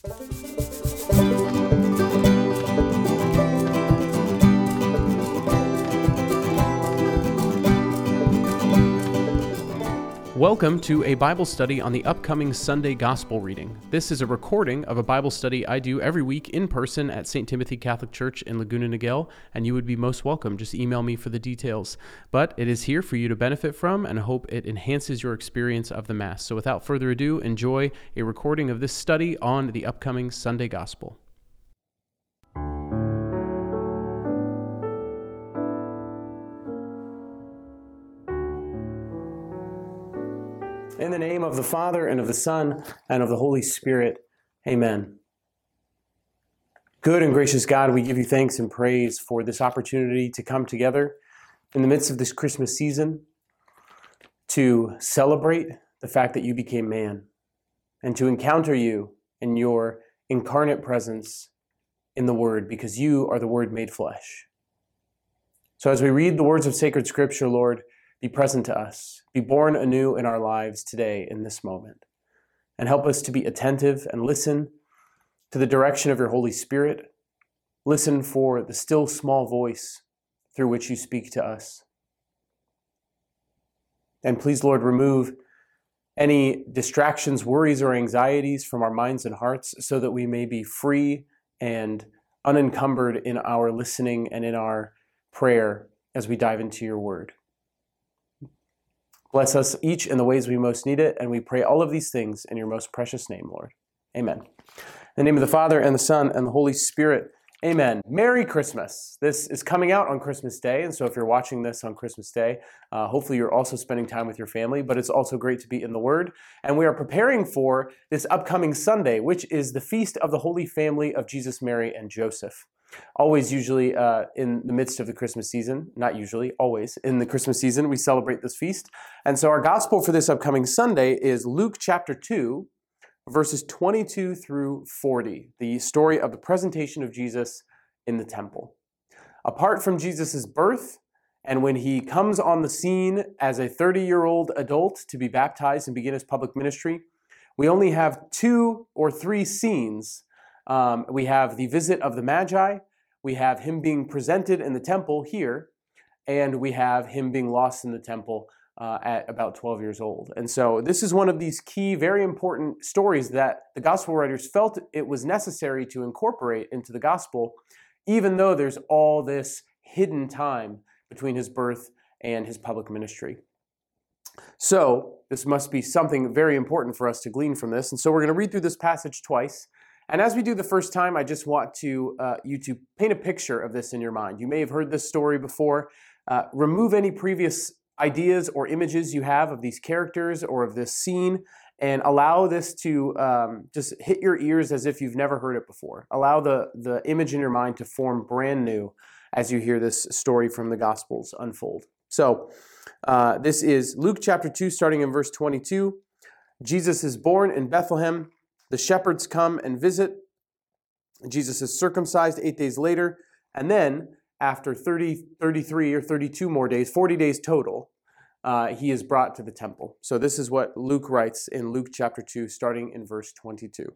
Thank you. Welcome to a Bible study on the upcoming Sunday Gospel reading. This is a recording of a Bible study I do every week in person at St. Timothy Catholic Church in Laguna Niguel, and you would be most welcome. Just email me for the details. But it is here for you to benefit from, and hope it enhances your experience of the Mass. So without further ado, enjoy a recording of this study on the upcoming Sunday Gospel. In the name of the Father, and of the Son, and of the Holy Spirit. Amen. Good and gracious God, we give you thanks and praise for this opportunity to come together in the midst of this Christmas season to celebrate the fact that you became man and to encounter you in your incarnate presence in the Word because you are the Word made flesh. So as we read the words of sacred Scripture, Lord, be present to us, be born anew in our lives today in this moment, and help us to be attentive and listen to the direction of your Holy Spirit. Listen for the still small voice through which you speak to us. And please, Lord, remove any distractions, worries, or anxieties from our minds and hearts so that we may be free and unencumbered in our listening and in our prayer as we dive into your word. Bless us each in the ways we most need it, and we pray all of these things in your most precious name, Lord. Amen. In the name of the Father, and the Son, and the Holy Spirit. Amen. Merry Christmas. This is coming out on Christmas Day, and so if you're watching this on Christmas Day, uh, hopefully you're also spending time with your family, but it's also great to be in the Word. And we are preparing for this upcoming Sunday, which is the Feast of the Holy Family of Jesus, Mary, and Joseph always usually uh, in the midst of the christmas season not usually always in the christmas season we celebrate this feast. And so our gospel for this upcoming sunday is luke chapter 2 verses 22 through 40 the story of the presentation of jesus in the temple. Apart from jesus' birth and when he comes on the scene as a 30 year old adult to be baptized and begin his public ministry we only have two or three scenes um, we have the visit of the Magi. We have him being presented in the temple here, and we have him being lost in the temple uh, at about 12 years old. And so, this is one of these key, very important stories that the gospel writers felt it was necessary to incorporate into the gospel, even though there's all this hidden time between his birth and his public ministry. So, this must be something very important for us to glean from this. And so, we're going to read through this passage twice. And as we do the first time, I just want to uh, you to paint a picture of this in your mind. You may have heard this story before. Uh, remove any previous ideas or images you have of these characters or of this scene, and allow this to um, just hit your ears as if you've never heard it before. Allow the the image in your mind to form brand new as you hear this story from the Gospels unfold. So, uh, this is Luke chapter two, starting in verse twenty-two. Jesus is born in Bethlehem the shepherds come and visit. Jesus is circumcised eight days later. And then, after 30, 33 or 32 more days, 40 days total, uh, he is brought to the temple. So, this is what Luke writes in Luke chapter 2, starting in verse 22.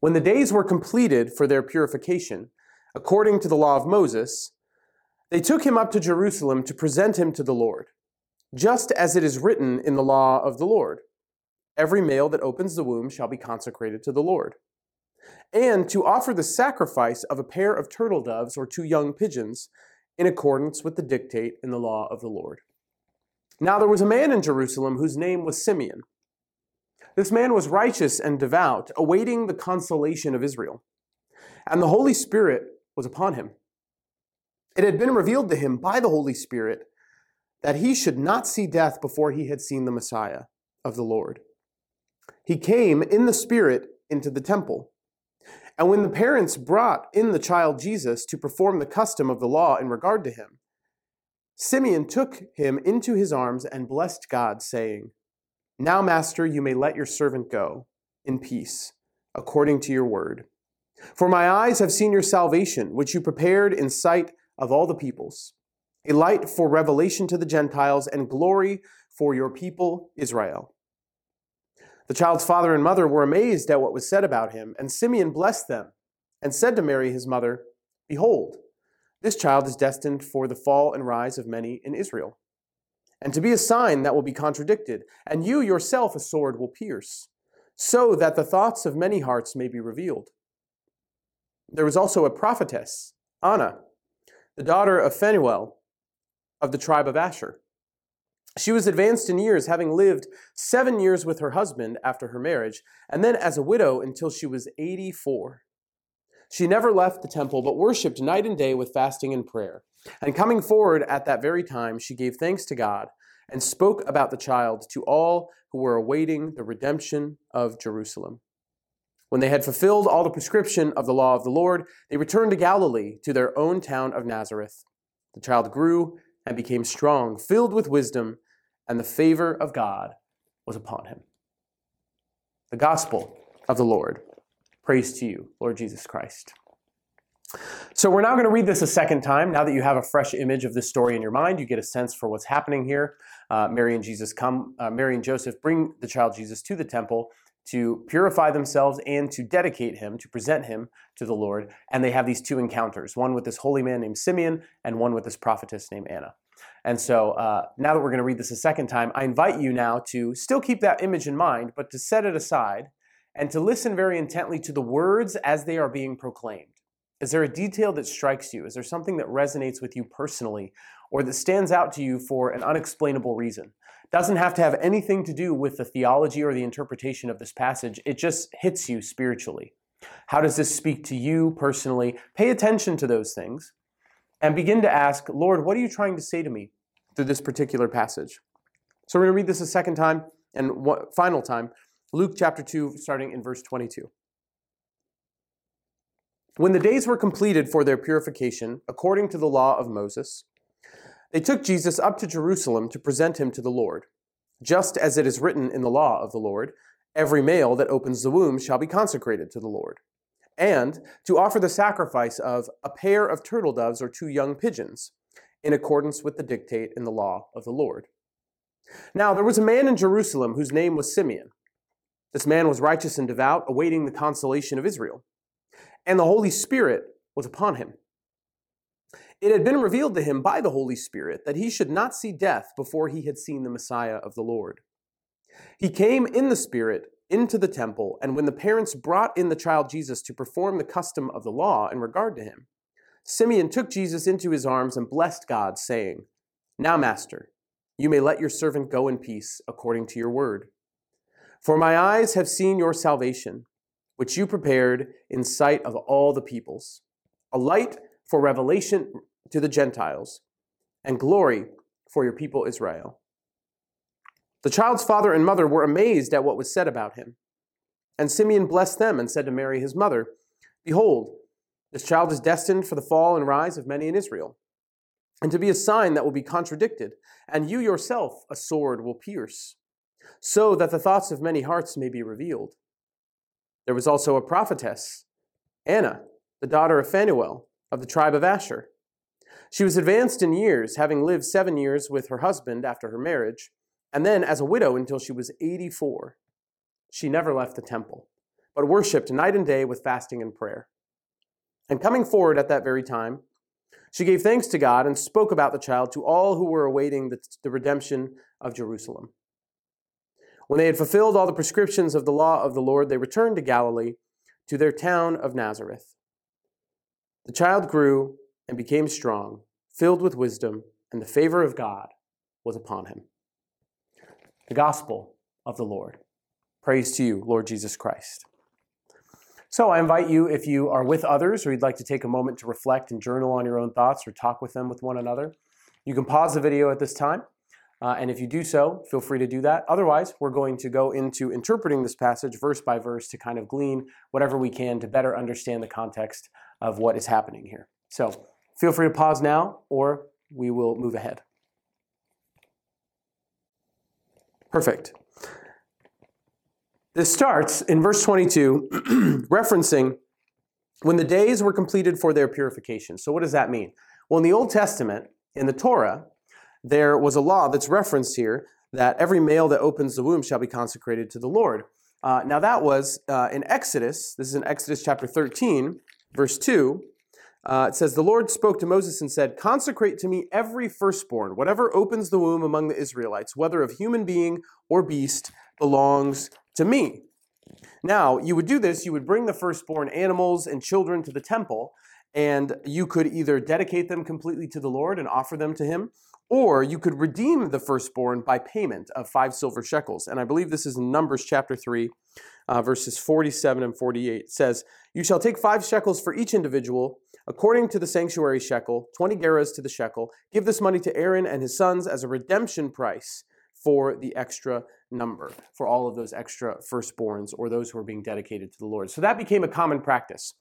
When the days were completed for their purification, according to the law of Moses, they took him up to Jerusalem to present him to the Lord, just as it is written in the law of the Lord. Every male that opens the womb shall be consecrated to the Lord. And to offer the sacrifice of a pair of turtle doves or two young pigeons in accordance with the dictate in the law of the Lord. Now there was a man in Jerusalem whose name was Simeon. This man was righteous and devout, awaiting the consolation of Israel. And the Holy Spirit was upon him. It had been revealed to him by the Holy Spirit that he should not see death before he had seen the Messiah of the Lord. He came in the Spirit into the temple. And when the parents brought in the child Jesus to perform the custom of the law in regard to him, Simeon took him into his arms and blessed God, saying, Now, Master, you may let your servant go in peace, according to your word. For my eyes have seen your salvation, which you prepared in sight of all the peoples, a light for revelation to the Gentiles and glory for your people Israel. The child's father and mother were amazed at what was said about him, and Simeon blessed them and said to Mary, his mother, Behold, this child is destined for the fall and rise of many in Israel, and to be a sign that will be contradicted, and you yourself a sword will pierce, so that the thoughts of many hearts may be revealed. There was also a prophetess, Anna, the daughter of Phanuel of the tribe of Asher. She was advanced in years, having lived seven years with her husband after her marriage, and then as a widow until she was 84. She never left the temple, but worshiped night and day with fasting and prayer. And coming forward at that very time, she gave thanks to God and spoke about the child to all who were awaiting the redemption of Jerusalem. When they had fulfilled all the prescription of the law of the Lord, they returned to Galilee, to their own town of Nazareth. The child grew and became strong, filled with wisdom and the favor of God was upon him. The gospel of the Lord. Praise to you, Lord Jesus Christ. So, we're now going to read this a second time. Now that you have a fresh image of this story in your mind, you get a sense for what's happening here. Uh, Mary and Jesus come, uh, Mary and Joseph bring the child Jesus to the temple to purify themselves and to dedicate him, to present him to the Lord. And they have these two encounters one with this holy man named Simeon, and one with this prophetess named Anna. And so uh, now that we're going to read this a second time, I invite you now to still keep that image in mind, but to set it aside and to listen very intently to the words as they are being proclaimed. Is there a detail that strikes you? Is there something that resonates with you personally or that stands out to you for an unexplainable reason? Doesn't have to have anything to do with the theology or the interpretation of this passage. It just hits you spiritually. How does this speak to you personally? Pay attention to those things and begin to ask, Lord, what are you trying to say to me through this particular passage? So we're going to read this a second time and one, final time. Luke chapter 2, starting in verse 22. When the days were completed for their purification, according to the law of Moses, they took Jesus up to Jerusalem to present him to the Lord. Just as it is written in the law of the Lord, every male that opens the womb shall be consecrated to the Lord and to offer the sacrifice of a pair of turtle doves or two young pigeons, in accordance with the dictate in the law of the Lord. Now, there was a man in Jerusalem whose name was Simeon. This man was righteous and devout, awaiting the consolation of Israel. And the Holy Spirit was upon him. It had been revealed to him by the Holy Spirit that he should not see death before he had seen the Messiah of the Lord. He came in the Spirit into the temple, and when the parents brought in the child Jesus to perform the custom of the law in regard to him, Simeon took Jesus into his arms and blessed God, saying, Now, Master, you may let your servant go in peace according to your word. For my eyes have seen your salvation, which you prepared in sight of all the peoples, a light for revelation to the Gentiles, and glory for your people Israel. The child's father and mother were amazed at what was said about him. And Simeon blessed them and said to Mary, his mother, Behold, this child is destined for the fall and rise of many in Israel, and to be a sign that will be contradicted, and you yourself a sword will pierce, so that the thoughts of many hearts may be revealed. There was also a prophetess, Anna, the daughter of Phanuel, of the tribe of Asher. She was advanced in years, having lived seven years with her husband after her marriage and then as a widow until she was 84. She never left the temple, but worshiped night and day with fasting and prayer. And coming forward at that very time, she gave thanks to God and spoke about the child to all who were awaiting the, the redemption of Jerusalem. When they had fulfilled all the prescriptions of the law of the Lord, they returned to Galilee, to their town of Nazareth. The child grew and became strong, filled with wisdom, and the favor of God was upon him the gospel of the Lord. Praise to you, Lord Jesus Christ. So I invite you, if you are with others or you'd like to take a moment to reflect and journal on your own thoughts or talk with them with one another, you can pause the video at this time. Uh, and if you do so, feel free to do that. Otherwise, we're going to go into interpreting this passage verse by verse to kind of glean whatever we can to better understand the context of what is happening here. So feel free to pause now, or we will move ahead. Perfect. This starts in verse 22, referencing when the days were completed for their purification. So, what does that mean? Well, in the Old Testament, in the Torah, there was a law that's referenced here that every male that opens the womb shall be consecrated to the Lord. Uh, now, that was uh, in Exodus. This is in Exodus chapter 13, verse 2. Uh, it says, The Lord spoke to Moses and said, Consecrate to me every firstborn, whatever opens the womb among the Israelites, whether of human being or beast, belongs to me. Now, you would do this, you would bring the firstborn animals and children to the temple, and you could either dedicate them completely to the Lord and offer them to Him, or you could redeem the firstborn by payment of five silver shekels. And I believe this is in Numbers chapter 3, uh, verses 47 and 48. It says, You shall take five shekels for each individual, according to the sanctuary shekel, 20 gerahs to the shekel. Give this money to Aaron and his sons as a redemption price for the extra number, for all of those extra firstborns or those who are being dedicated to the Lord. So that became a common practice.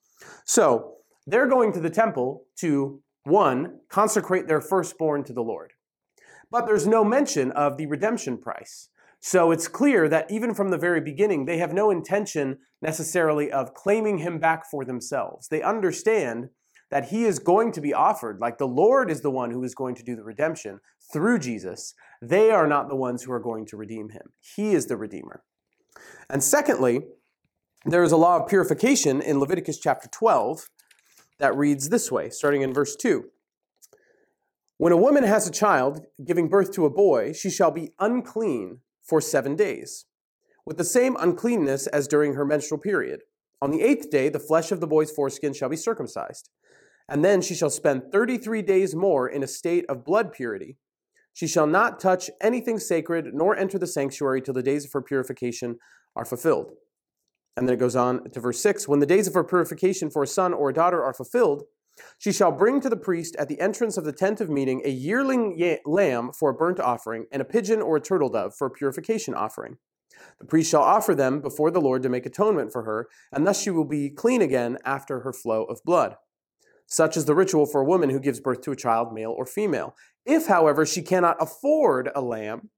So they're going to the temple to, one, consecrate their firstborn to the Lord. But there's no mention of the redemption price. So it's clear that even from the very beginning, they have no intention necessarily of claiming him back for themselves. They understand that he is going to be offered, like the Lord is the one who is going to do the redemption through Jesus. They are not the ones who are going to redeem him. He is the Redeemer. And secondly, there is a law of purification in Leviticus chapter 12 that reads this way, starting in verse 2. When a woman has a child giving birth to a boy, she shall be unclean for seven days, with the same uncleanness as during her menstrual period. On the eighth day, the flesh of the boy's foreskin shall be circumcised. And then she shall spend 33 days more in a state of blood purity. She shall not touch anything sacred, nor enter the sanctuary till the days of her purification are fulfilled. And then it goes on to verse 6 When the days of her purification for a son or a daughter are fulfilled, she shall bring to the priest at the entrance of the tent of meeting a yearling lamb for a burnt offering, and a pigeon or a turtle dove for a purification offering. The priest shall offer them before the Lord to make atonement for her, and thus she will be clean again after her flow of blood. Such as the ritual for a woman who gives birth to a child, male or female. If, however, she cannot afford a lamb,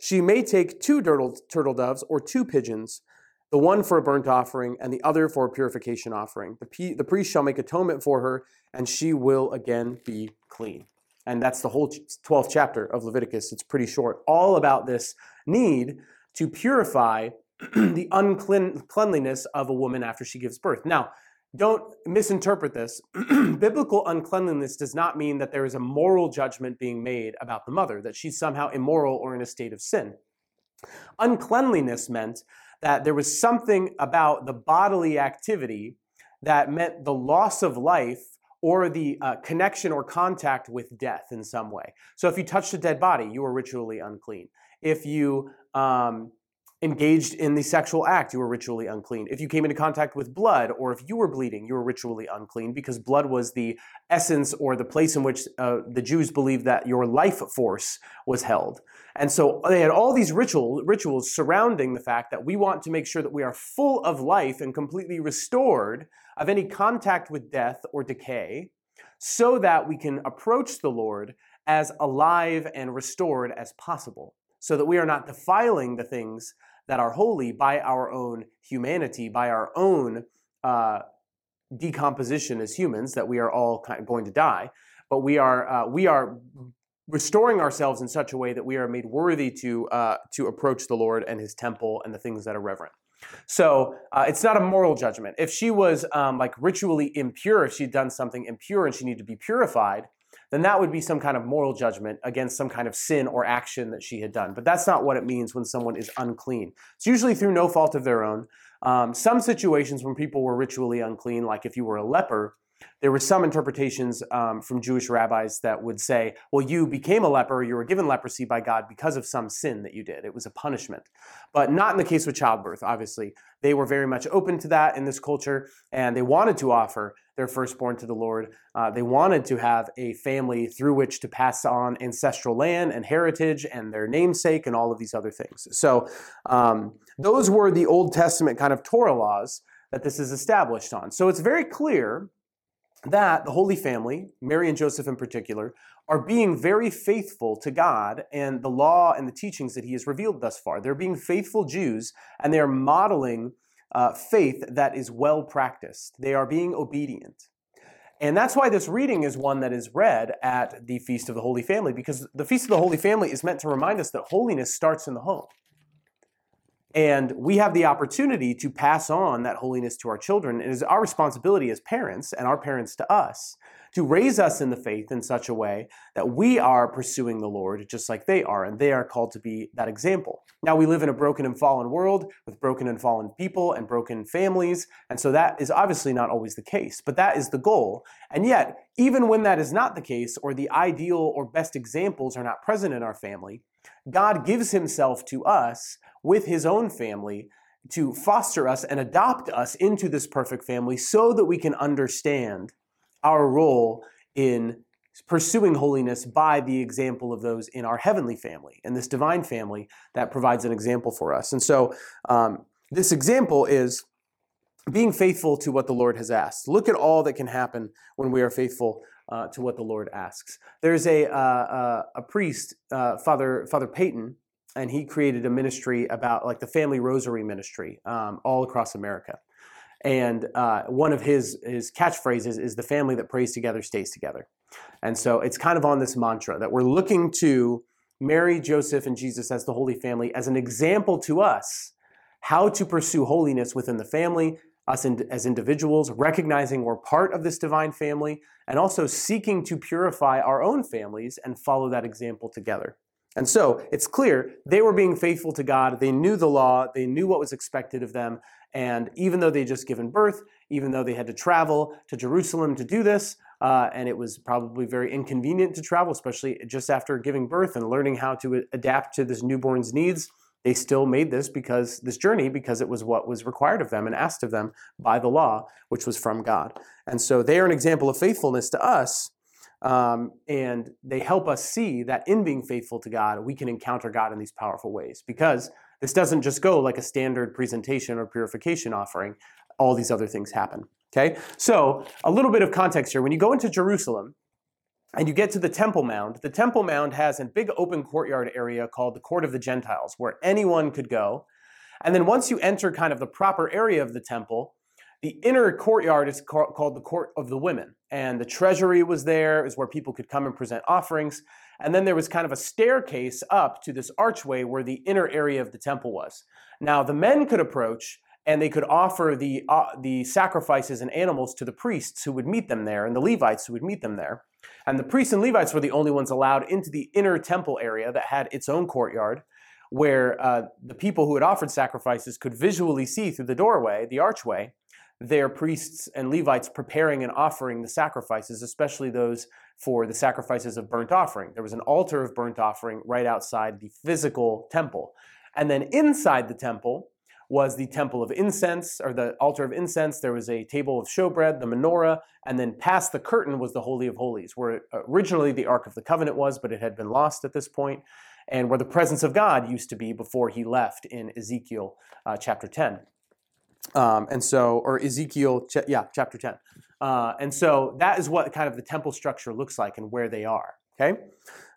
she may take two turtle doves or two pigeons, the one for a burnt offering and the other for a purification offering. The, the priest shall make atonement for her, and she will again be clean. And that's the whole 12th chapter of Leviticus. It's pretty short, all about this need to purify the uncleanliness of a woman after she gives birth. Now, don't misinterpret this. Biblical uncleanliness does not mean that there is a moral judgment being made about the mother, that she's somehow immoral or in a state of sin. Uncleanliness meant that there was something about the bodily activity that meant the loss of life or the uh, connection or contact with death in some way. So if you touched a dead body, you were ritually unclean. If you um, engaged in the sexual act, you were ritually unclean. If you came into contact with blood or if you were bleeding, you were ritually unclean because blood was the essence or the place in which uh, the Jews believed that your life force was held. And so they had all these ritual, rituals surrounding the fact that we want to make sure that we are full of life and completely restored of any contact with death or decay so that we can approach the Lord as alive and restored as possible so that we are not defiling the things that are holy by our own humanity, by our own uh, decomposition as humans, that we are all kind of going to die, but we are uh, we are restoring ourselves in such a way that we are made worthy to uh, to approach the Lord and His temple and the things that are reverent. So uh, it's not a moral judgment. If she was um, like ritually impure, if she'd done something impure and she needed to be purified, then that would be some kind of moral judgment against some kind of sin or action that she had done. But that's not what it means when someone is unclean. It's usually through no fault of their own. Um, some situations when people were ritually unclean, like if you were a leper, there were some interpretations um, from Jewish rabbis that would say, well, you became a leper, you were given leprosy by God because of some sin that you did. It was a punishment. But not in the case with childbirth, obviously. They were very much open to that in this culture, and they wanted to offer their firstborn to the Lord. Uh, they wanted to have a family through which to pass on ancestral land and heritage and their namesake and all of these other things. So, um, those were the Old Testament kind of Torah laws that this is established on. So, it's very clear that the Holy Family, Mary and Joseph in particular, are being very faithful to God and the law and the teachings that He has revealed thus far. They're being faithful Jews and they are modeling uh, faith that is well practiced. They are being obedient. And that's why this reading is one that is read at the Feast of the Holy Family, because the Feast of the Holy Family is meant to remind us that holiness starts in the home. And we have the opportunity to pass on that holiness to our children. It is our responsibility as parents and our parents to us to raise us in the faith in such a way that we are pursuing the Lord just like they are, and they are called to be that example. Now, we live in a broken and fallen world with broken and fallen people and broken families, and so that is obviously not always the case, but that is the goal. And yet, even when that is not the case, or the ideal or best examples are not present in our family, God gives Himself to us with his own family to foster us and adopt us into this perfect family so that we can understand our role in pursuing holiness by the example of those in our heavenly family and this divine family that provides an example for us. And so, um, this example is being faithful to what the Lord has asked. Look at all that can happen when we are faithful uh, to what the Lord asks. There's a, uh, uh, a priest, uh, Father, Father Peyton, and he created a ministry about like the family rosary ministry um, all across America. And uh, one of his his catchphrases is "the family that prays together stays together," and so it's kind of on this mantra that we're looking to Mary, Joseph, and Jesus as the Holy Family as an example to us how to pursue holiness within the family, us in, as individuals, recognizing we're part of this divine family, and also seeking to purify our own families and follow that example together. And so it's clear they were being faithful to God. They knew the law, they knew what was expected of them. And even though they just given birth, even though they had to travel to Jerusalem to do this, uh, and it was probably very inconvenient to travel, especially just after giving birth and learning how to adapt to this newborn's needs, they still made this because this journey because it was what was required of them and asked of them by the law, which was from God. And so they are an example of faithfulness to us um, and they help us see that in being faithful to God, we can encounter God in these powerful ways because this doesn't just go like a standard presentation or purification offering. All these other things happen. Okay? So, a little bit of context here. When you go into Jerusalem, and you get to the Temple Mount. The Temple Mount has a big open courtyard area called the Court of the Gentiles, where anyone could go. And then once you enter kind of the proper area of the temple, the inner courtyard is called the Court of the Women, and the treasury was there, is where people could come and present offerings. And then there was kind of a staircase up to this archway where the inner area of the temple was. Now, the men could approach and they could offer the, uh, the sacrifices and animals to the priests who would meet them there and the Levites who would meet them there. And the priests and Levites were the only ones allowed into the inner temple area that had its own courtyard, where uh, the people who had offered sacrifices could visually see through the doorway, the archway, their priests and Levites preparing and offering the sacrifices, especially those for the sacrifices of burnt offering. There was an altar of burnt offering right outside the physical temple. And then inside the temple was the temple of incense, or the altar of incense. There was a table of showbread, the menorah, and then past the curtain was the Holy of Holies, where originally the Ark of the Covenant was, but it had been lost at this point, and where the presence of God used to be before he left in Ezekiel uh, chapter 10. Um, and so, or Ezekiel, ch- yeah, chapter 10. Uh, and so that is what kind of the temple structure looks like and where they are. Okay?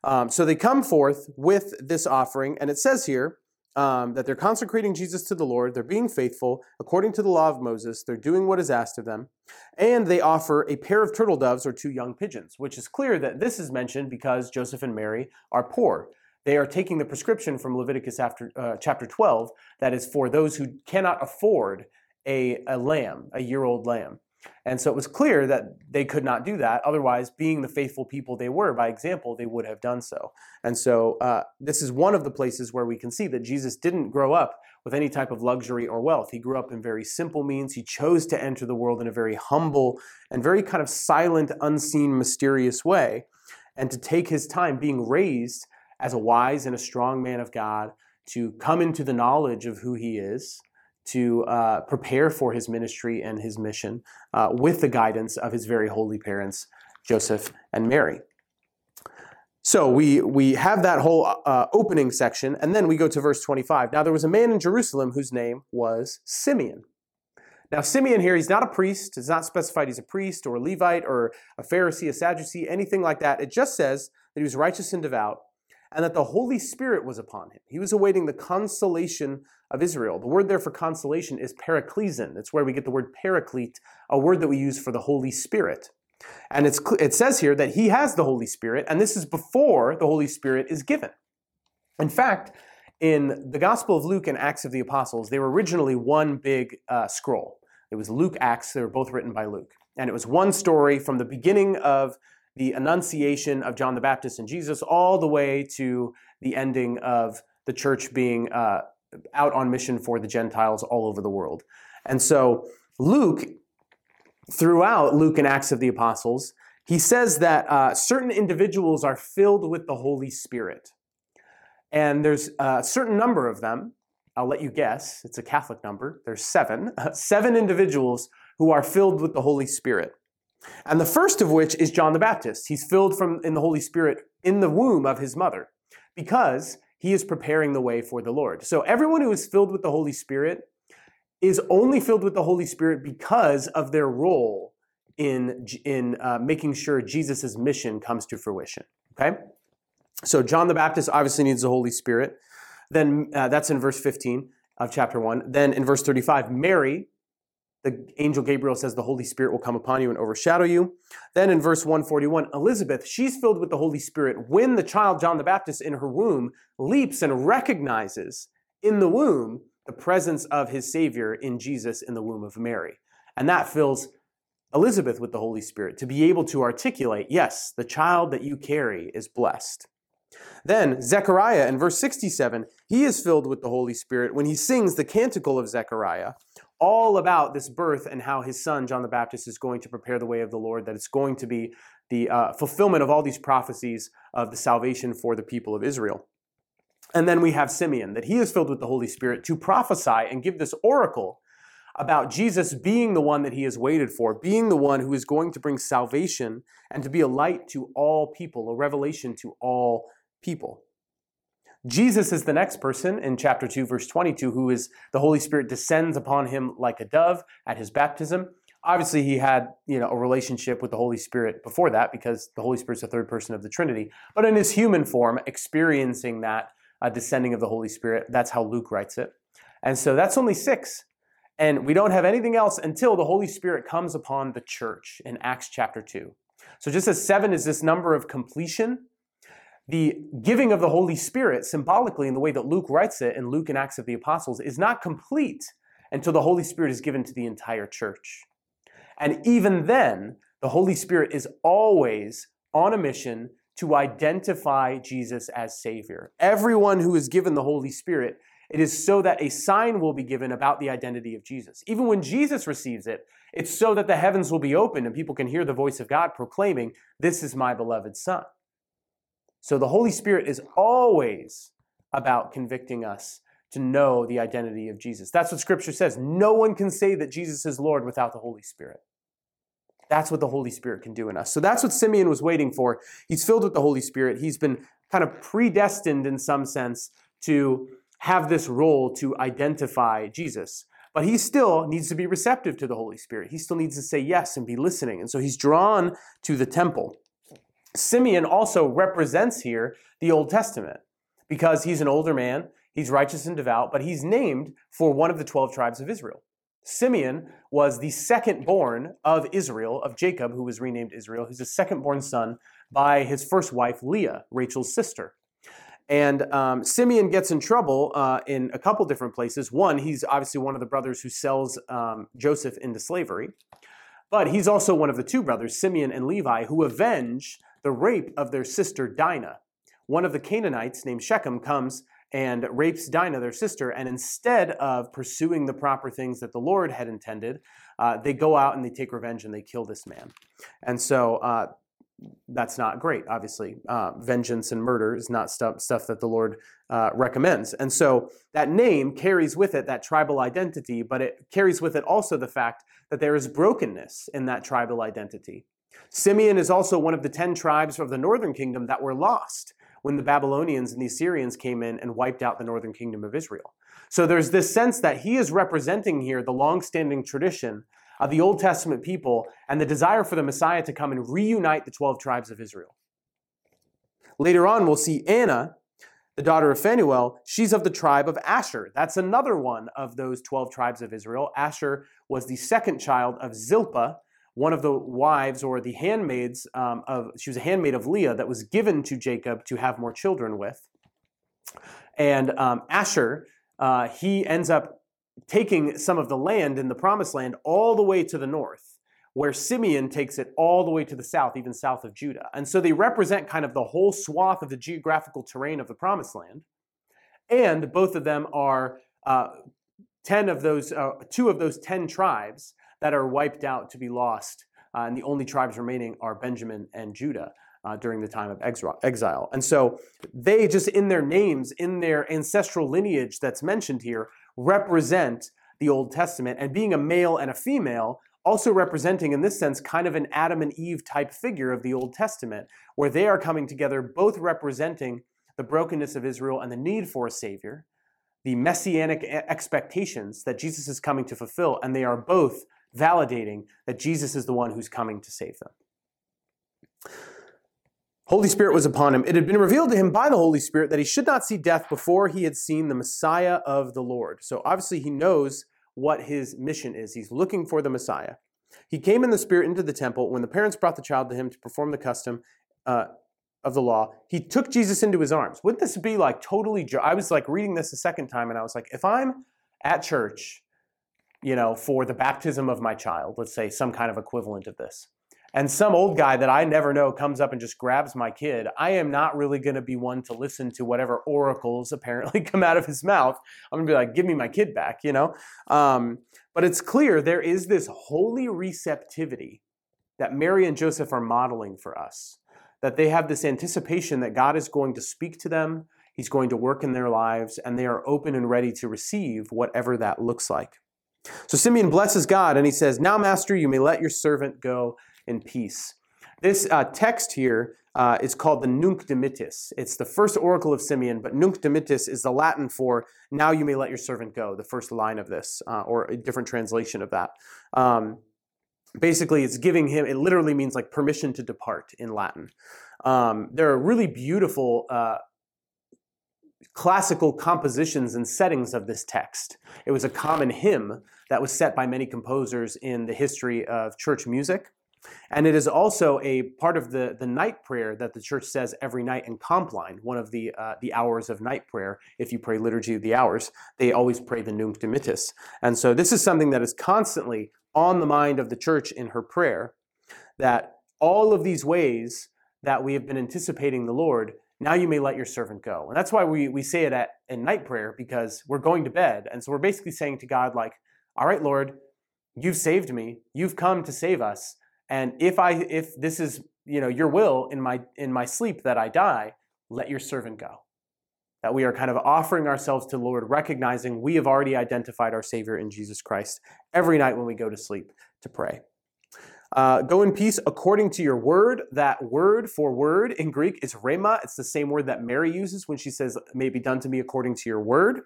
Um, so they come forth with this offering, and it says here um, that they're consecrating Jesus to the Lord. They're being faithful according to the law of Moses. They're doing what is asked of them. And they offer a pair of turtle doves or two young pigeons, which is clear that this is mentioned because Joseph and Mary are poor. They are taking the prescription from Leviticus after, uh, chapter 12 that is for those who cannot afford a, a lamb, a year old lamb. And so it was clear that they could not do that. Otherwise, being the faithful people they were, by example, they would have done so. And so uh, this is one of the places where we can see that Jesus didn't grow up with any type of luxury or wealth. He grew up in very simple means. He chose to enter the world in a very humble and very kind of silent, unseen, mysterious way, and to take his time being raised as a wise and a strong man of God to come into the knowledge of who he is, to uh, prepare for his ministry and his mission uh, with the guidance of his very holy parents, Joseph and Mary. So we, we have that whole uh, opening section, and then we go to verse 25. Now there was a man in Jerusalem whose name was Simeon. Now, Simeon here, he's not a priest. It's not specified he's a priest or a Levite or a Pharisee, a Sadducee, anything like that. It just says that he was righteous and devout and that the Holy Spirit was upon him. He was awaiting the consolation of Israel. The word there for consolation is paraklesin. It's where we get the word paraclete, a word that we use for the Holy Spirit. And it says here that he has the Holy Spirit, and this is before the Holy Spirit is given. In fact, in the Gospel of Luke and Acts of the Apostles, they were originally one big uh, scroll. It was Luke, Acts, they were both written by Luke. And it was one story from the beginning of the Annunciation of John the Baptist and Jesus all the way to the ending of the church being uh, out on mission for the Gentiles all over the world. And so Luke, throughout Luke and Acts of the Apostles, he says that uh, certain individuals are filled with the Holy Spirit. And there's a certain number of them. I'll let you guess. It's a Catholic number. There's seven. seven individuals who are filled with the Holy Spirit. And the first of which is John the Baptist. He's filled from in the Holy Spirit in the womb of his mother because he is preparing the way for the Lord. So everyone who is filled with the Holy Spirit is only filled with the Holy Spirit because of their role in, in uh, making sure Jesus' mission comes to fruition. Okay? So John the Baptist obviously needs the Holy Spirit. Then uh, that's in verse 15 of chapter 1. Then in verse 35, Mary, the angel Gabriel says the Holy Spirit will come upon you and overshadow you. Then in verse 141, Elizabeth, she's filled with the Holy Spirit when the child John the Baptist in her womb leaps and recognizes in the womb the presence of his Savior in Jesus in the womb of Mary. And that fills Elizabeth with the Holy Spirit to be able to articulate, yes, the child that you carry is blessed. Then Zechariah in verse 67, he is filled with the Holy Spirit when he sings the canticle of Zechariah, all about this birth and how his son, John the Baptist, is going to prepare the way of the Lord, that it's going to be the uh, fulfillment of all these prophecies of the salvation for the people of Israel. And then we have Simeon, that he is filled with the Holy Spirit to prophesy and give this oracle about Jesus being the one that he has waited for, being the one who is going to bring salvation and to be a light to all people, a revelation to all people. Jesus is the next person in chapter 2, verse 22, who is the Holy Spirit descends upon him like a dove at his baptism. Obviously, he had you know a relationship with the Holy Spirit before that because the Holy Spirit's the third person of the Trinity. But in his human form, experiencing that uh, descending of the Holy Spirit, that's how Luke writes it. And so that's only six. And we don't have anything else until the Holy Spirit comes upon the church in Acts chapter 2. So just as seven is this number of completion, the giving of the Holy Spirit, symbolically in the way that Luke writes it in Luke and Acts of the Apostles, is not complete until the Holy Spirit is given to the entire church. And even then, the Holy Spirit is always on a mission to identify Jesus as Savior. Everyone who is given the Holy Spirit, it is so that a sign will be given about the identity of Jesus. Even when Jesus receives it, it's so that the heavens will be opened and people can hear the voice of God proclaiming, This is my beloved Son. So the Holy Spirit is always about convicting us to know the identity of Jesus. That's what Scripture says. No one can say that Jesus is Lord without the Holy Spirit. That's what the Holy Spirit can do in us. So that's what Simeon was waiting for. He's filled with the Holy Spirit. He's been kind of predestined in some sense to have this role to identify Jesus. But he still needs to be receptive to the Holy Spirit. He still needs to say yes and be listening. And so he's drawn to the temple. Simeon also represents here the Old Testament because he's an older man, he's righteous and devout, but he's named for one of the 12 tribes of Israel. Simeon was the second born of Israel, of Jacob, who was renamed Israel. He's the second born son by his first wife, Leah, Rachel's sister. And um, Simeon gets in trouble uh, in a couple different places. One, he's obviously one of the brothers who sells um, Joseph into slavery. But he's also one of the two brothers, Simeon and Levi, who avenge the rape of their sister Dinah. One of the Canaanites named Shechem comes and rapes Dinah, their sister, and instead of pursuing the proper things that the Lord had intended, uh, they go out and they take revenge and they kill this man. And so uh, that's not great, obviously. Uh, vengeance and murder is not stuff, stuff that the Lord uh, recommends. And so that name carries with it that tribal identity, but it carries with it also the fact that there is brokenness in that tribal identity. Simeon is also one of the 10 tribes of the northern kingdom that were lost when the Babylonians and the Assyrians came in and wiped out the northern kingdom of Israel. So there's this sense that he is representing here the long-standing tradition of the Old Testament people and the desire for the Messiah to come and reunite the 12 tribes of Israel. Later on, we'll see Anna, the daughter of Phanuel, she's of the tribe of Asher. That's another one of those 12 tribes of Israel. Asher was the second child of Zilpah, one of the wives or the handmaids um, of, she was a handmaid of Leah that was given to Jacob to have more children with. And um, Asher, uh, he ends up taking some of the land in the promised land all the way to the north, where Simeon takes it all the way to the south, even south of Judah. And so they represent kind of the whole swath of the geographical terrain of the promised land. And both of them are uh, 10 of those, uh, two of those 10 tribes that are wiped out to be lost. Uh, and the only tribes remaining are Benjamin and Judah. Uh, during the time of exile. And so they just in their names, in their ancestral lineage that's mentioned here, represent the Old Testament. And being a male and a female, also representing, in this sense, kind of an Adam and Eve type figure of the Old Testament, where they are coming together, both representing the brokenness of Israel and the need for a Savior, the messianic expectations that Jesus is coming to fulfill, and they are both validating that Jesus is the one who's coming to save them. Holy Spirit was upon him. It had been revealed to him by the Holy Spirit that he should not see death before he had seen the Messiah of the Lord. So obviously he knows what his mission is. He's looking for the Messiah. He came in the Spirit into the temple. When the parents brought the child to him to perform the custom uh, of the law, he took Jesus into his arms. Wouldn't this be like totally? I was like reading this a second time and I was like, if I'm at church you know, for the baptism of my child, let's say some kind of equivalent of this. And some old guy that I never know comes up and just grabs my kid, I am not really going to be one to listen to whatever oracles apparently come out of his mouth. I'm going to be like, give me my kid back, you know? Um, but it's clear there is this holy receptivity that Mary and Joseph are modeling for us, that they have this anticipation that God is going to speak to them, He's going to work in their lives, and they are open and ready to receive whatever that looks like. So Simeon blesses God and he says, Now, Master, you may let your servant go in peace. This uh, text here uh, is called the Nunc Dimittis. It's the first oracle of Simeon, but Nunc Dimittis is the Latin for now you may let your servant go, the first line of this, uh, or a different translation of that. Um, basically, it's giving him, it literally means like permission to depart in Latin. Um, there are really beautiful uh, classical compositions and settings of this text. It was a common hymn that was set by many composers in the history of church music. And it is also a part of the, the night prayer that the church says every night in Compline, one of the, uh, the hours of night prayer. If you pray Liturgy of the Hours, they always pray the Nunc Dimittis. And so this is something that is constantly on the mind of the church in her prayer, that all of these ways that we have been anticipating the Lord now you may let your servant go. And that's why we, we say it at in night prayer because we're going to bed. And so we're basically saying to God, like, all right, Lord, you've saved me. You've come to save us. And if I if this is, you know, your will in my in my sleep that I die, let your servant go. That we are kind of offering ourselves to the Lord, recognizing we have already identified our Savior in Jesus Christ every night when we go to sleep to pray. Uh, go in peace according to your word. That word for word in Greek is rhema. It's the same word that Mary uses when she says, May be done to me according to your word.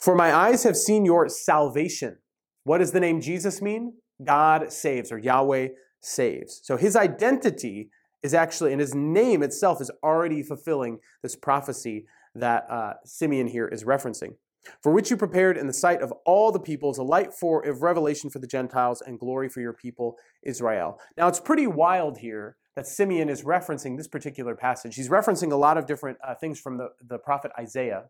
For my eyes have seen your salvation. What does the name Jesus mean? God saves, or Yahweh saves. So his identity is actually, and his name itself is already fulfilling this prophecy that uh, Simeon here is referencing for which you prepared in the sight of all the peoples a light for of revelation for the Gentiles and glory for your people Israel. Now it's pretty wild here that Simeon is referencing this particular passage. He's referencing a lot of different uh, things from the, the prophet Isaiah.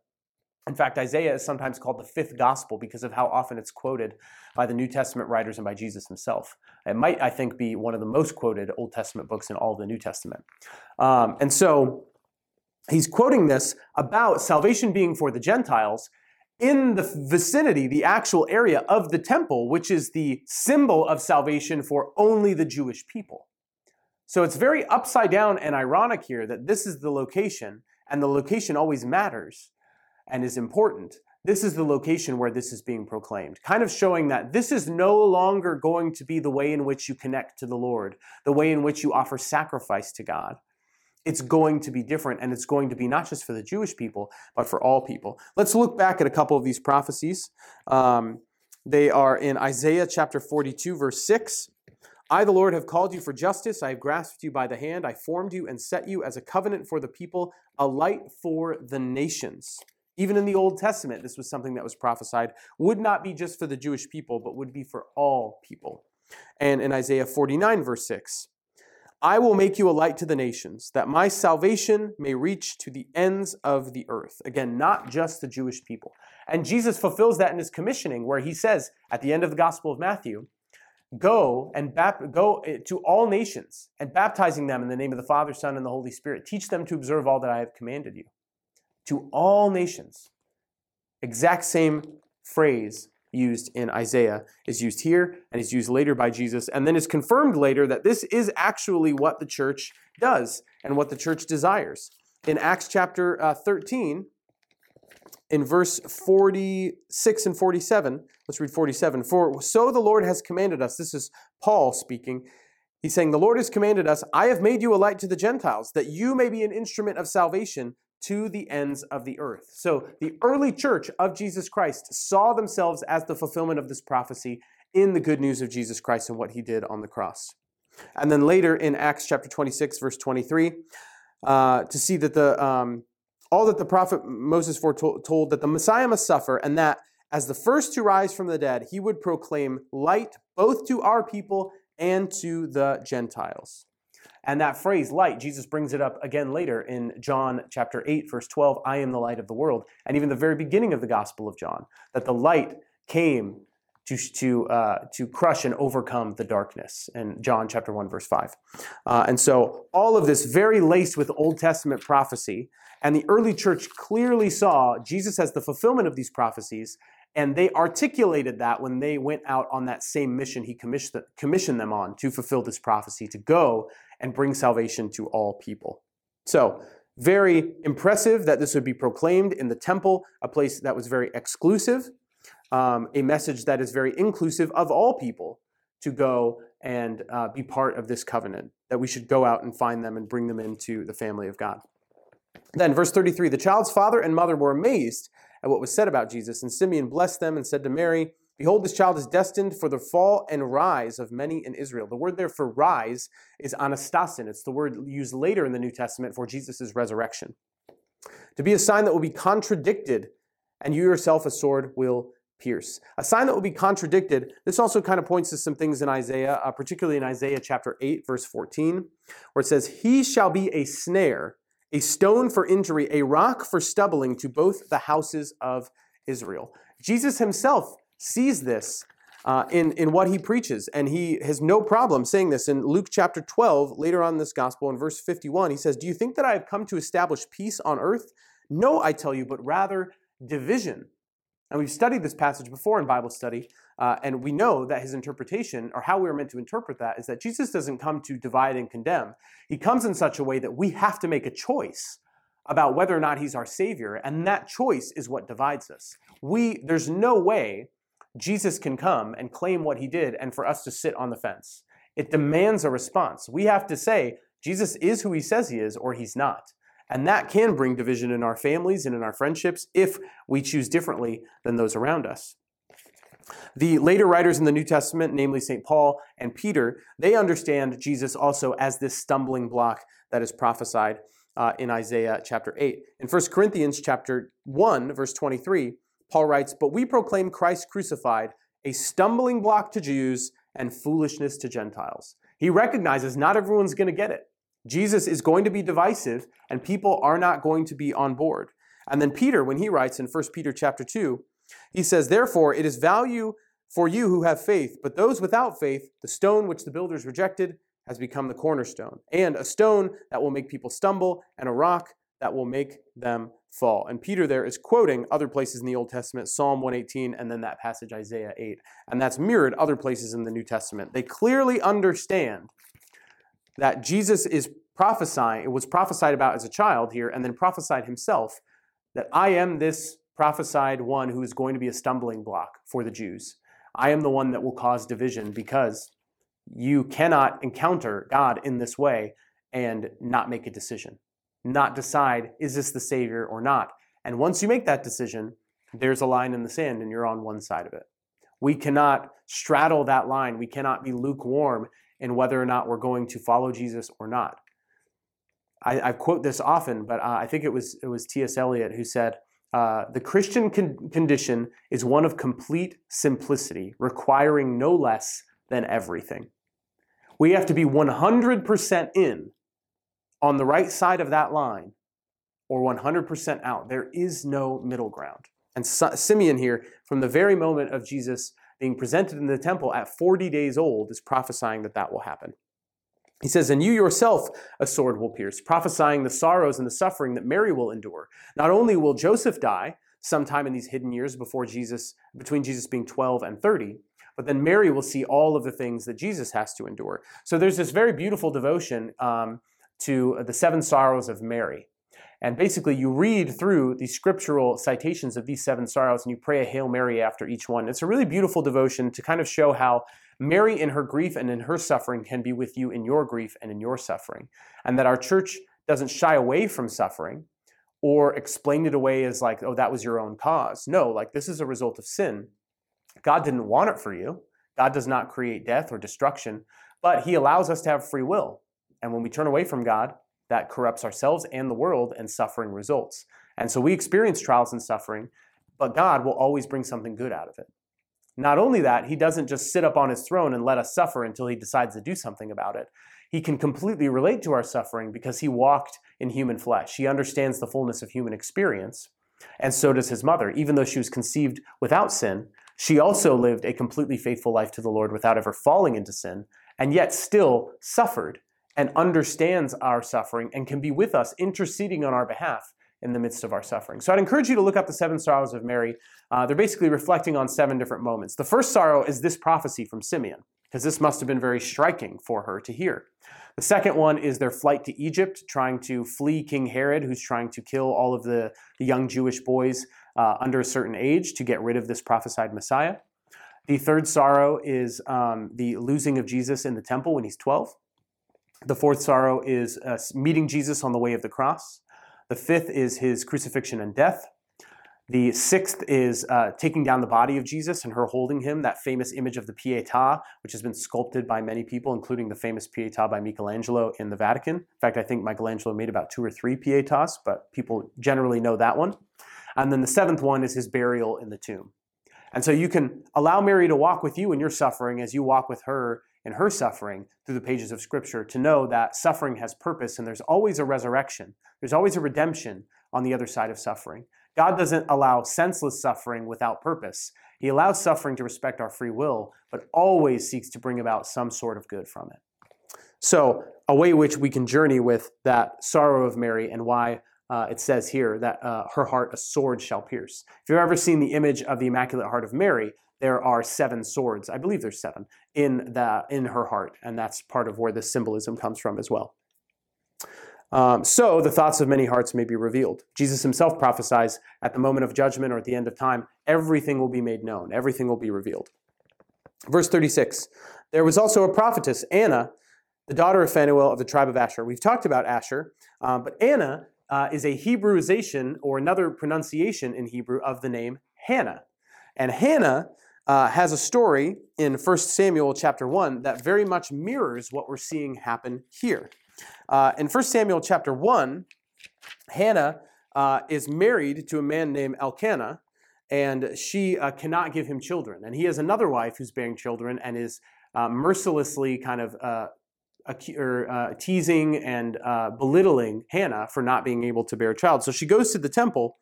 In fact, Isaiah is sometimes called the fifth gospel because of how often it's quoted by the New Testament writers and by Jesus himself. It might, I think, be one of the most quoted Old Testament books in all the New Testament. Um, and so he's quoting this about salvation being for the Gentiles in the vicinity, the actual area of the temple, which is the symbol of salvation for only the Jewish people. So it's very upside down and ironic here that this is the location, and the location always matters and is important. This is the location where this is being proclaimed, kind of showing that this is no longer going to be the way in which you connect to the Lord, the way in which you offer sacrifice to God it's going to be different and it's going to be not just for the Jewish people, but for all people. Let's look back at a couple of these prophecies. Um, they are in Isaiah chapter 42, verse 6. I, the Lord, have called you for justice. I have grasped you by the hand. I formed you and set you as a covenant for the people, a light for the nations. Even in the Old Testament, this was something that was prophesied, would not be just for the Jewish people, but would be for all people. And in Isaiah 49, verse 6, I will make you a light to the nations, that my salvation may reach to the ends of the earth. Again, not just the Jewish people. And Jesus fulfills that in his commissioning, where he says at the end of the Gospel of Matthew, Go and bap- go eh, to all nations and baptizing them in the name of the Father, Son, and the Holy Spirit. Teach them to observe all that I have commanded you. To all nations. Exact same phrase used in Isaiah is used here and is used later by Jesus, and then is confirmed later that this is actually what the church does and what the church desires. In Acts chapter uh, 13, in verse 46 and 47, let's read 47. For so the Lord has commanded us, this is Paul speaking. He's saying, The Lord has commanded us, I have made you a light to the Gentiles, that you may be an instrument of salvation to the ends of the earth. So the early church of Jesus Christ saw themselves as the fulfillment of this prophecy in the good news of Jesus Christ and what he did on the cross. And then later in Acts chapter 26, verse 23, uh, to see that the um, all that the prophet Moses foretold that the Messiah must suffer, and that as the first to rise from the dead, he would proclaim light both to our people and to the Gentiles. And that phrase, light, Jesus brings it up again later in John chapter 8, verse 12 I am the light of the world. And even the very beginning of the Gospel of John, that the light came to, to, uh, to crush and overcome the darkness in John chapter 1, verse 5. Uh, and so all of this very laced with Old Testament prophecy. And the early church clearly saw Jesus as the fulfillment of these prophecies and they articulated that when they went out on that same mission he commissioned them on to fulfill this prophecy, to go and bring salvation to all people. So, very impressive that this would be proclaimed in the temple, a place that was very exclusive, um, a message that is very inclusive of all people to go and uh, be part of this covenant, that we should go out and find them and bring them into the family of God. Then, verse 33 the child's father and mother were amazed at what was said about Jesus. And Simeon blessed them and said to Mary, Behold, this child is destined for the fall and rise of many in Israel. The word there for rise is anastasin. It's the word used later in the New Testament for Jesus' resurrection. To be a sign that will be contradicted, and you yourself a sword will pierce. A sign that will be contradicted. This also kind of points to some things in Isaiah, uh, particularly in Isaiah chapter 8, verse 14, where it says, He shall be a snare a stone for injury, a rock for stumbling to both the houses of Israel. Jesus himself sees this uh, in, in what he preaches, and he has no problem saying this. In Luke chapter 12, later on in this gospel, in verse 51, he says, Do you think that I have come to establish peace on earth? No, I tell you, but rather division. And we've studied this passage before in Bible study, uh, and we know that his interpretation, or how we are meant to interpret that, is that Jesus doesn't come to divide and condemn. He comes in such a way that we have to make a choice about whether or not he's our Savior, and that choice is what divides us. We, there's no way Jesus can come and claim what he did and for us to sit on the fence. It demands a response. We have to say, Jesus is who he says he is, or he's not. And that can bring division in our families and in our friendships if we choose differently than those around us. The later writers in the New Testament, namely St. Paul and Peter, they understand Jesus also as this stumbling block that is prophesied uh, in Isaiah chapter 8. In 1 Corinthians chapter 1, verse 23, Paul writes, But we proclaim Christ crucified, a stumbling block to Jews and foolishness to Gentiles. He recognizes not everyone's going to get it. Jesus is going to be divisive and people are not going to be on board. And then Peter, when he writes in 1 Peter chapter 2, he says, Therefore, it is value for you who have faith, but those without faith, the stone which the builders rejected has become the cornerstone, and a stone that will make people stumble, and a rock that will make them fall. And Peter there is quoting other places in the Old Testament, Psalm 118, and then that passage, Isaiah 8. And that's mirrored other places in the New Testament. They clearly understand that Jesus is prophesying, it was prophesied about as a child here, and then prophesied himself that I am this prophesied one who is going to be a stumbling block for the Jews. I am the one that will cause division because you cannot encounter God in this way and not make a decision, not decide, is this the Savior or not? And once you make that decision, there's a line in the sand and you're on one side of it. We cannot straddle that line. We cannot be lukewarm in whether or not we're going to follow Jesus or not. I, I quote this often, but uh, I think it was it was T.S. Eliot who said, uh, "The Christian con- condition is one of complete simplicity, requiring no less than everything." We have to be 100% in on the right side of that line or 100% out. There is no middle ground. And Simeon here, from the very moment of Jesus being presented in the temple at 40 days old, is prophesying that that will happen. He says, And you yourself a sword will pierce, prophesying the sorrows and the suffering that Mary will endure. Not only will Joseph die sometime in these hidden years before Jesus, between Jesus being 12 and 30, but then Mary will see all of the things that Jesus has to endure. So there's this very beautiful devotion um, to uh, the seven sorrows of Mary. And basically, you read through the scriptural citations of these seven sorrows and you pray a Hail Mary after each one. It's a really beautiful devotion to kind of show how Mary, in her grief and in her suffering, can be with you in your grief and in your suffering. And that our church doesn't shy away from suffering or explain it away as like, oh, that was your own cause. No, like this is a result of sin. God didn't want it for you. God does not create death or destruction, but He allows us to have free will. And when we turn away from God, that corrupts ourselves and the world, and suffering results. And so we experience trials and suffering, but God will always bring something good out of it. Not only that, He doesn't just sit up on His throne and let us suffer until He decides to do something about it. He can completely relate to our suffering because He walked in human flesh. He understands the fullness of human experience, and so does His mother. Even though she was conceived without sin, she also lived a completely faithful life to the Lord without ever falling into sin, and yet still suffered and understands our suffering and can be with us, interceding on our behalf in the midst of our suffering. So I'd encourage you to look up the seven sorrows of Mary. Uh, they're basically reflecting on seven different moments. The first sorrow is this prophecy from Simeon, because this must have been very striking for her to hear. The second one is their flight to Egypt, trying to flee King Herod, who's trying to kill all of the, the young Jewish boys uh, under a certain age to get rid of this prophesied Messiah. The third sorrow is um, the losing of Jesus in the temple when he's 12. The fourth sorrow is uh, meeting Jesus on the way of the cross. The fifth is his crucifixion and death. The sixth is uh, taking down the body of Jesus and her holding him, that famous image of the Pietà, which has been sculpted by many people, including the famous Pietà by Michelangelo in the Vatican. In fact, I think Michelangelo made about two or three Pietas, but people generally know that one. And then the seventh one is his burial in the tomb. And so you can allow Mary to walk with you in your suffering as you walk with her in her suffering through the pages of Scripture to know that suffering has purpose and there's always a resurrection. There's always a redemption on the other side of suffering. God doesn't allow senseless suffering without purpose. He allows suffering to respect our free will, but always seeks to bring about some sort of good from it. So, a way which we can journey with that sorrow of Mary and why uh, it says here that uh, her heart a sword shall pierce. If you've ever seen the image of the Immaculate Heart of Mary, there are seven swords. I believe there's seven in the in her heart, and that's part of where this symbolism comes from as well. Um, so the thoughts of many hearts may be revealed. Jesus himself prophesies at the moment of judgment or at the end of time, everything will be made known, everything will be revealed. Verse 36 There was also a prophetess, Anna, the daughter of Phanuel of the tribe of Asher. We've talked about Asher, um, but Anna uh, is a Hebrewization or another pronunciation in Hebrew of the name Hannah. And Hannah uh, has a story in 1 Samuel chapter 1 that very much mirrors what we're seeing happen here. Uh, in 1 Samuel chapter 1, Hannah uh, is married to a man named Elkanah, and she uh, cannot give him children. And he has another wife who's bearing children and is uh, mercilessly kind of uh, or, teasing and belittling Hannah for not being able to bear a child. So she goes to the temple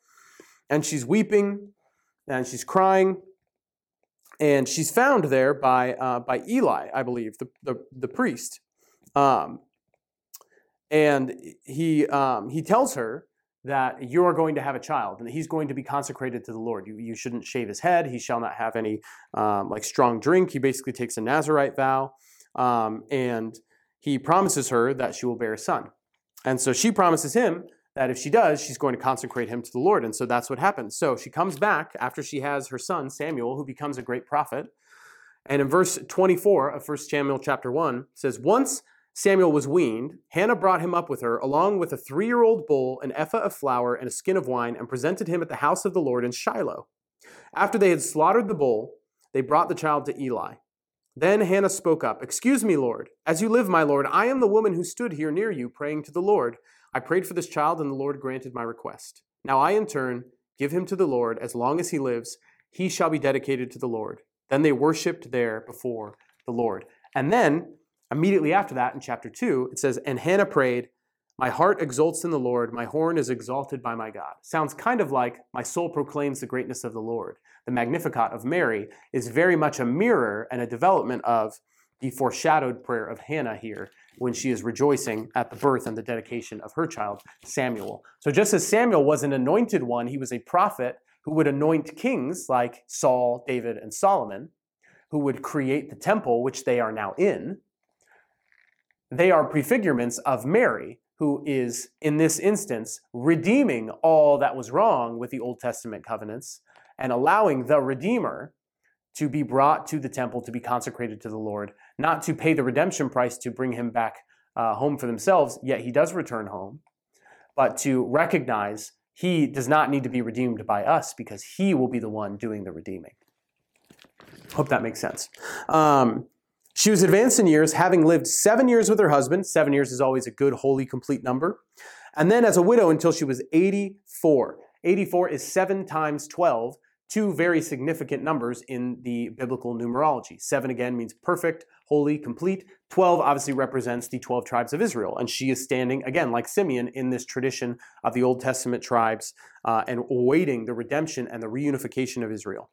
and she's weeping and she's crying and she's found there by uh, by Eli, I believe, the the, the priest, um, and he um, he tells her that you are going to have a child and he's going to be consecrated to the Lord. You you shouldn't shave his head. He shall not have any um, like strong drink. He basically takes a Nazarite vow, um, and he promises her that she will bear a son, and so she promises him that if she does, she's going to consecrate him to the Lord. And so that's what happens. So she comes back after she has her son, Samuel, who becomes a great prophet. And in verse 24 of 1 Samuel chapter 1, says, Once Samuel was weaned, Hannah brought him up with her, along with a three year old bull, an ephah of flour, and a skin of wine, and presented him at the house of the Lord in Shiloh. After they had slaughtered the bull, they brought the child to Eli. Then Hannah spoke up, Excuse me, Lord. As you live, my Lord, I am the woman who stood here near you, praying to the Lord. I prayed for this child, and the Lord granted my request. Now I, in turn, give him to the Lord. As long as he lives, he shall be dedicated to the Lord. Then they worshiped there before the Lord. And then immediately after that, in chapter 2, it says, And Hannah prayed, My heart exults in the Lord, my horn is exalted by my God. Sounds kind of like, My soul proclaims the greatness of the Lord. The Magnificat of Mary is very much a mirror and a development of the foreshadowed prayer of Hannah here when she is rejoicing at the birth and the dedication of her child, Samuel. So, just as Samuel was an anointed one, he was a prophet who would anoint kings like Saul, David, and Solomon, who would create the temple, which they are now in. They are prefigurements of Mary, who is, in this instance, redeeming all that was wrong with the Old Testament covenants and allowing the Redeemer to be brought to the temple to be consecrated to the Lord, not to pay the redemption price to bring him back uh, home for themselves, yet he does return home, but to recognize he does not need to be redeemed by us because he will be the one doing the redeeming. Hope that makes sense. Um, she was advanced in years, having lived seven years with her husband. Seven years is always a good, holy, complete number. And then as a widow until she was 84. 84 is seven times 12, two very significant numbers in the biblical numerology. Seven again means perfect, holy, complete. 12 obviously represents the 12 tribes of Israel. And she is standing, again, like Simeon, in this tradition of the Old Testament tribes uh, and awaiting the redemption and the reunification of Israel.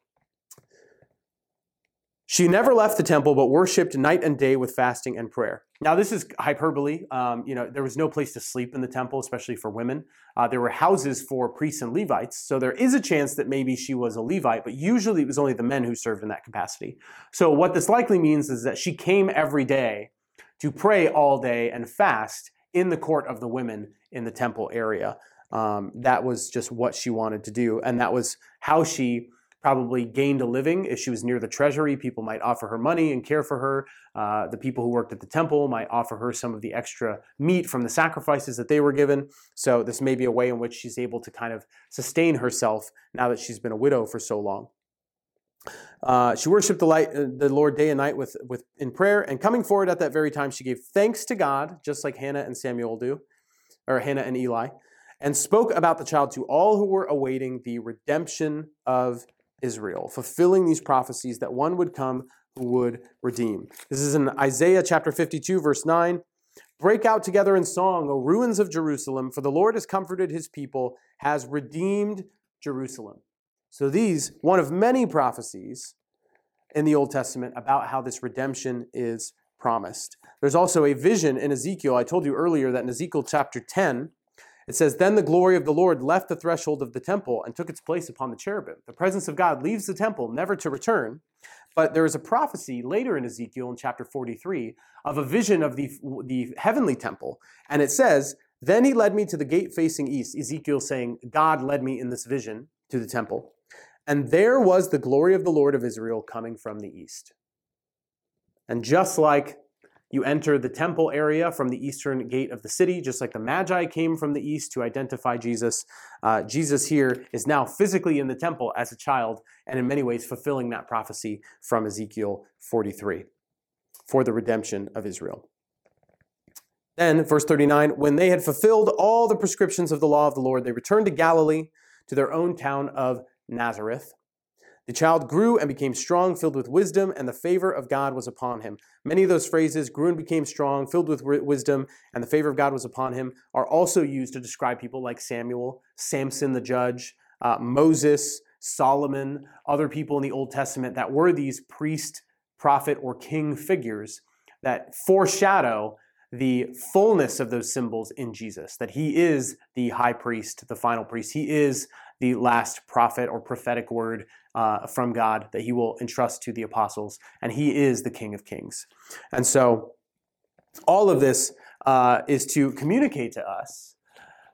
She never left the temple, but worshipped night and day with fasting and prayer. Now, this is hyperbole. Um, you know, there was no place to sleep in the temple, especially for women. Uh, there were houses for priests and Levites, so there is a chance that maybe she was a Levite, but usually it was only the men who served in that capacity. So, what this likely means is that she came every day to pray all day and fast in the court of the women in the temple area. Um, that was just what she wanted to do, and that was how she probably gained a living. If she was near the treasury, people might offer her money and care for her. Uh, the people who worked at the temple might offer her some of the extra meat from the sacrifices that they were given. So, this may be a way in which she's able to kind of sustain herself now that she's been a widow for so long. Uh, she worshipped the, light, uh, the Lord day and night with, with, in prayer, and coming forward at that very time, she gave thanks to God, just like Hannah and Samuel do, or Hannah and Eli, and spoke about the child to all who were awaiting the redemption of Israel, fulfilling these prophecies that one would come who would redeem. This is in Isaiah chapter 52, verse 9. Break out together in song, O ruins of Jerusalem, for the Lord has comforted his people, has redeemed Jerusalem. So, these, one of many prophecies in the Old Testament about how this redemption is promised. There's also a vision in Ezekiel. I told you earlier that in Ezekiel chapter 10, it says, Then the glory of the Lord left the threshold of the temple and took its place upon the cherubim. The presence of God leaves the temple, never to return. But there is a prophecy later in Ezekiel in chapter 43 of a vision of the, the heavenly temple. And it says, Then he led me to the gate facing east. Ezekiel saying, God led me in this vision to the temple. And there was the glory of the Lord of Israel coming from the east. And just like you enter the temple area from the eastern gate of the city, just like the Magi came from the east to identify Jesus. Uh, Jesus here is now physically in the temple as a child, and in many ways fulfilling that prophecy from Ezekiel 43 for the redemption of Israel. Then, verse 39 when they had fulfilled all the prescriptions of the law of the Lord, they returned to Galilee, to their own town of Nazareth. The child grew and became strong, filled with wisdom, and the favor of God was upon him. Many of those phrases, grew and became strong, filled with wisdom, and the favor of God was upon him, are also used to describe people like Samuel, Samson the judge, uh, Moses, Solomon, other people in the Old Testament that were these priest, prophet, or king figures that foreshadow the fullness of those symbols in Jesus, that he is the high priest, the final priest. He is the last prophet or prophetic word uh, from God that he will entrust to the apostles, and he is the King of Kings. And so, all of this uh, is to communicate to us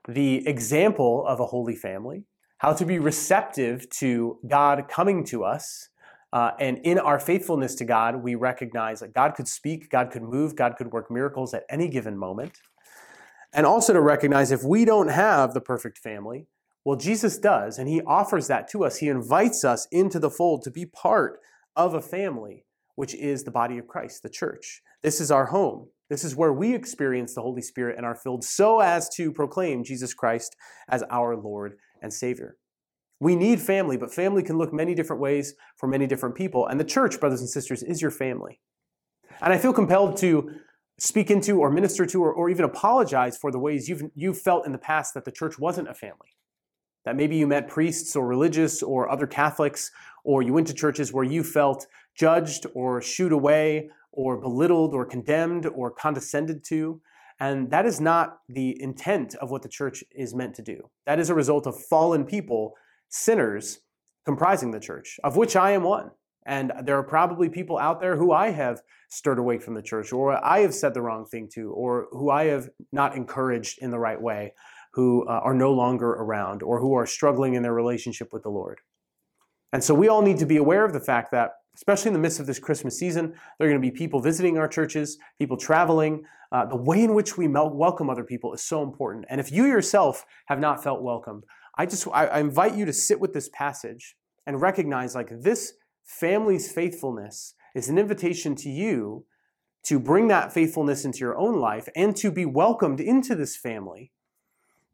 the example of a holy family, how to be receptive to God coming to us. Uh, and in our faithfulness to God, we recognize that God could speak, God could move, God could work miracles at any given moment. And also to recognize if we don't have the perfect family, well, Jesus does, and he offers that to us. He invites us into the fold to be part of a family, which is the body of Christ, the church. This is our home. This is where we experience the Holy Spirit and are filled so as to proclaim Jesus Christ as our Lord and Savior. We need family, but family can look many different ways for many different people. And the church, brothers and sisters, is your family. And I feel compelled to speak into or minister to or, or even apologize for the ways you've, you've felt in the past that the church wasn't a family. That maybe you met priests or religious or other Catholics, or you went to churches where you felt judged or shooed away or belittled or condemned or condescended to. And that is not the intent of what the church is meant to do. That is a result of fallen people, sinners, comprising the church, of which I am one. And there are probably people out there who I have stirred away from the church, or I have said the wrong thing to, or who I have not encouraged in the right way, who uh, are no longer around, or who are struggling in their relationship with the Lord. And so we all need to be aware of the fact that, especially in the midst of this Christmas season, there are going to be people visiting our churches, people traveling. Uh, the way in which we welcome other people is so important. And if you yourself have not felt welcomed, I just I, I invite you to sit with this passage and recognize like this family's faithfulness is an invitation to you to bring that faithfulness into your own life and to be welcomed into this family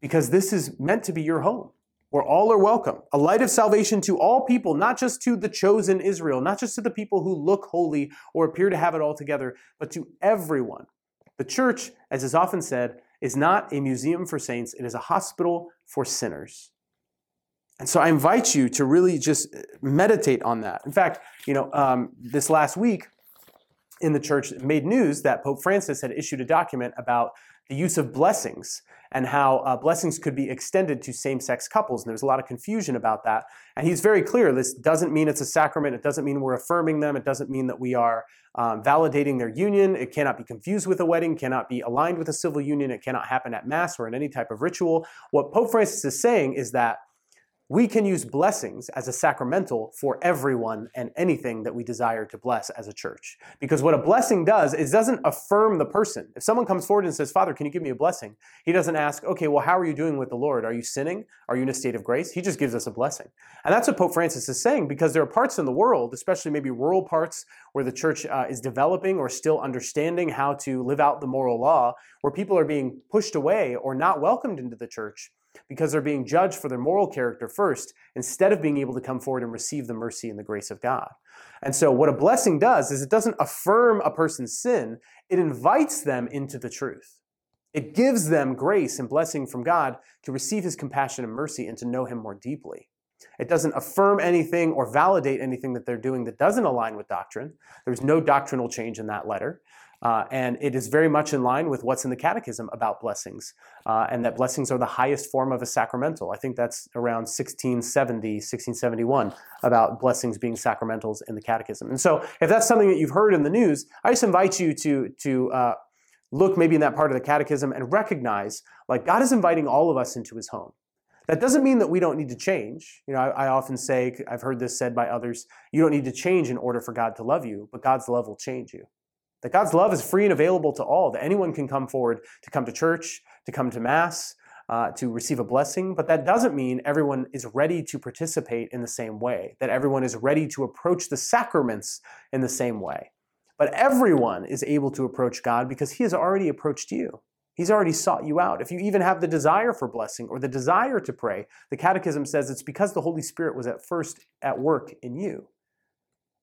because this is meant to be your home where all are welcome. A light of salvation to all people, not just to the chosen Israel, not just to the people who look holy or appear to have it all together, but to everyone. The church, as is often said, is not a museum for saints, it is a hospital for sinners. And so I invite you to really just meditate on that. In fact, you know, um, this last week in the church made news that Pope Francis had issued a document about the use of blessings and how uh, blessings could be extended to same sex couples. And there's a lot of confusion about that. And he's very clear this doesn't mean it's a sacrament, it doesn't mean we're affirming them, it doesn't mean that we are um, validating their union. It cannot be confused with a wedding, cannot be aligned with a civil union, it cannot happen at Mass or in any type of ritual. What Pope Francis is saying is that we can use blessings as a sacramental for everyone and anything that we desire to bless as a church. Because what a blessing does is doesn't affirm the person. If someone comes forward and says, Father, can you give me a blessing? He doesn't ask, okay, well, how are you doing with the Lord? Are you sinning? Are you in a state of grace? He just gives us a blessing. And that's what Pope Francis is saying because there are parts in the world, especially maybe rural parts where the church uh, is developing or still understanding how to live out the moral law, where people are being pushed away or not welcomed into the church because they're being judged for their moral character first instead of being able to come forward and receive the mercy and the grace of God. And so, what a blessing does is it doesn't affirm a person's sin, it invites them into the truth. It gives them grace and blessing from God to receive his compassion and mercy and to know him more deeply. It doesn't affirm anything or validate anything that they're doing that doesn't align with doctrine. There's no doctrinal change in that letter. Uh, and it is very much in line with what's in the Catechism about blessings, uh, and that blessings are the highest form of a sacramental. I think that's around 1670, 1671, about blessings being sacramentals in the Catechism. And so, if that's something that you've heard in the news, I just invite you to, to uh, look maybe in that part of the Catechism and recognize like God is inviting all of us into his home. That doesn't mean that we don't need to change. You know, I, I, often say, I've heard this said by others, you don't need to change in order for God to love you, but God's love will change you. That God's love is free and available to all, that anyone can come forward to come to church, to come to Mass, uh, to receive a blessing, but that doesn't mean everyone is ready to participate in the same way, that everyone is ready to approach the sacraments in the same way. But everyone is able to approach God because He has already approached you. He's already sought you out. If you even have the desire for blessing or the desire to pray, the Catechism says it's because the Holy Spirit was at first at work in you.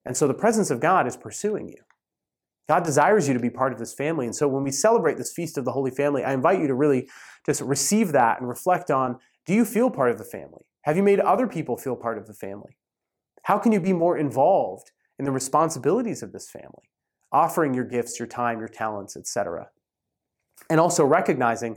And so the presence of God is pursuing you. God desires you to be part of this family. And so when we celebrate this feast of the Holy Family, I invite you to really just receive that and reflect on do you feel part of the family? Have you made other people feel part of the family? How can you be more involved in the responsibilities of this family? Offering your gifts, your time, your talents, etc. And also recognizing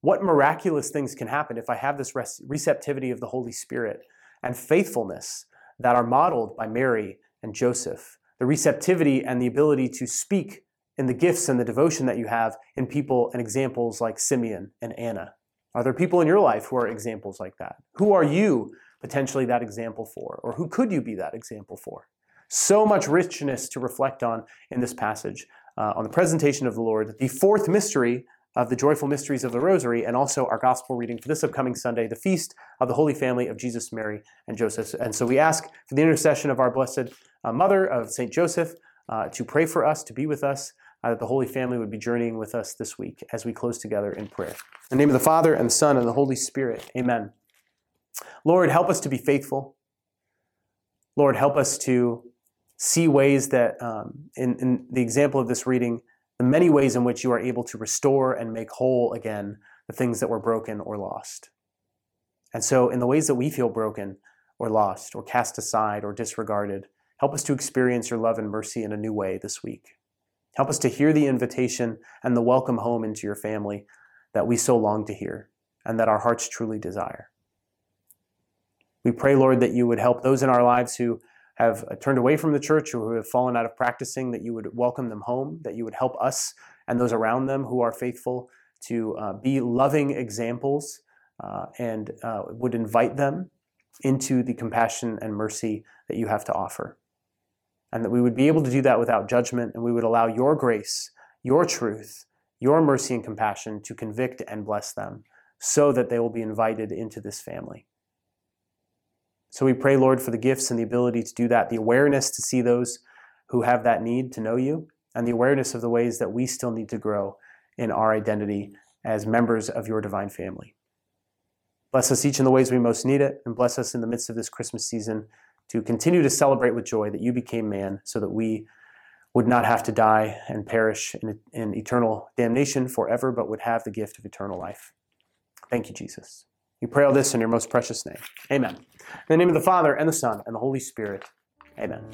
what miraculous things can happen if I have this receptivity of the Holy Spirit and faithfulness that are modeled by Mary and Joseph the receptivity and the ability to speak in the gifts and the devotion that you have in people and examples like Simeon and Anna? Are there people in your life who are examples like that? Who are you potentially that example for? Or who could you be that example for? So much richness to reflect on in this passage uh, on the presentation of the Lord. The fourth mystery of the joyful mysteries of the Rosary, and also our gospel reading for this upcoming Sunday, the feast of the Holy Family of Jesus, Mary, and Joseph. And so we ask for the intercession of our blessed uh, mother of St. Joseph uh, to pray for us, to be with us, uh, that the Holy Family would be journeying with us this week as we close together in prayer. In the name of the Father, and the Son, and the Holy Spirit, amen. Lord, help us to be faithful. Lord, help us to see ways that, um, in, in the example of this reading, the many ways in which you are able to restore and make whole again the things that were broken or lost. And so, in the ways that we feel broken or lost or cast aside or disregarded, help us to experience your love and mercy in a new way this week. Help us to hear the invitation and the welcome home into your family that we so long to hear and that our hearts truly desire. We pray, Lord, that you would help those in our lives who have turned away from the church or who have fallen out of practicing, that you would welcome them home, that you would help us and those around them who are faithful to uh, be loving examples uh, and uh, would invite them into the compassion and mercy that you have to offer. And that we would be able to do that without judgment, and we would allow your grace, your truth, your mercy and compassion to convict and bless them so that they will be invited into this family. So we pray, Lord, for the gifts and the ability to do that, the awareness to see those who have that need to know you, and the awareness of the ways that we still need to grow in our identity as members of your divine family. Bless us each in the ways we most need it, and bless us in the midst of this Christmas season to continue to celebrate with joy that you became man so that we would not have to die and perish in, in eternal damnation forever, but would have the gift of eternal life. Thank you, Jesus. We pray all this in your most precious name. Amen. In the name of the Father, and the Son, and the Holy Spirit. Amen.